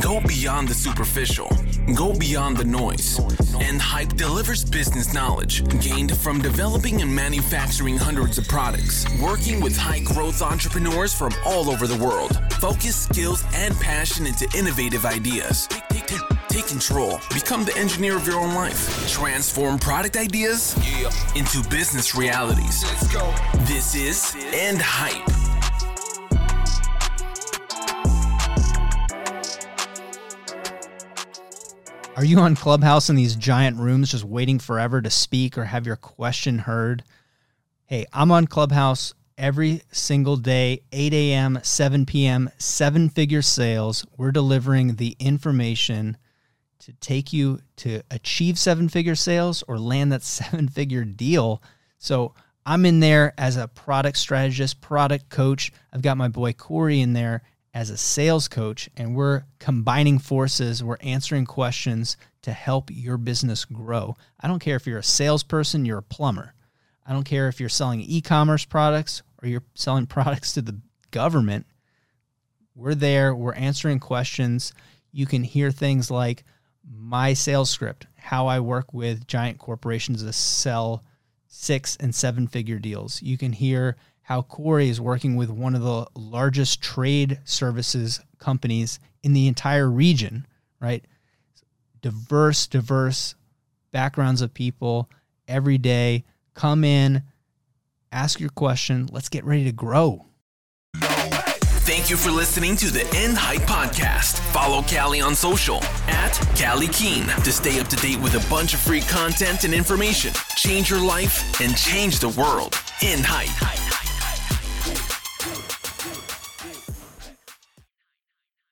Go beyond the superficial. Go beyond the noise. End Hype delivers business knowledge gained from developing and manufacturing hundreds of products, working with high growth entrepreneurs from all over the world. Focus, skills, and passion into innovative ideas. Take, control. Become the engineer of your own life. Transform product ideas into business realities. This is End Hype. Are you on Clubhouse in these giant rooms just waiting forever to speak or have your question heard? Hey, I'm on Clubhouse every single day, 8 a.m., 7 p.m., seven figure sales. We're delivering the information to take you to achieve seven figure sales or land that seven figure deal. So I'm in there as a product strategist, product coach. I've got my boy Corey in there as a sales coach, and we're combining forces. We're answering questions to help your business grow. I don't care if you're a salesperson, you're a plumber. I don't care if you're selling e commerce products or you're selling products to the government. We're there, we're answering questions. You can hear things like my sales script, how I work with giant corporations to sell six and seven figure deals. You can hear how Corey is working with one of the largest trade services companies in the entire region, right? Diverse, diverse backgrounds of people every day. Come in, ask your question. Let's get ready to grow. Thank you for listening to the End Hype Podcast. Follow Callye on social at Callye Keen to stay up to date with a bunch of free content and information. Change your life and change the world. End Hype.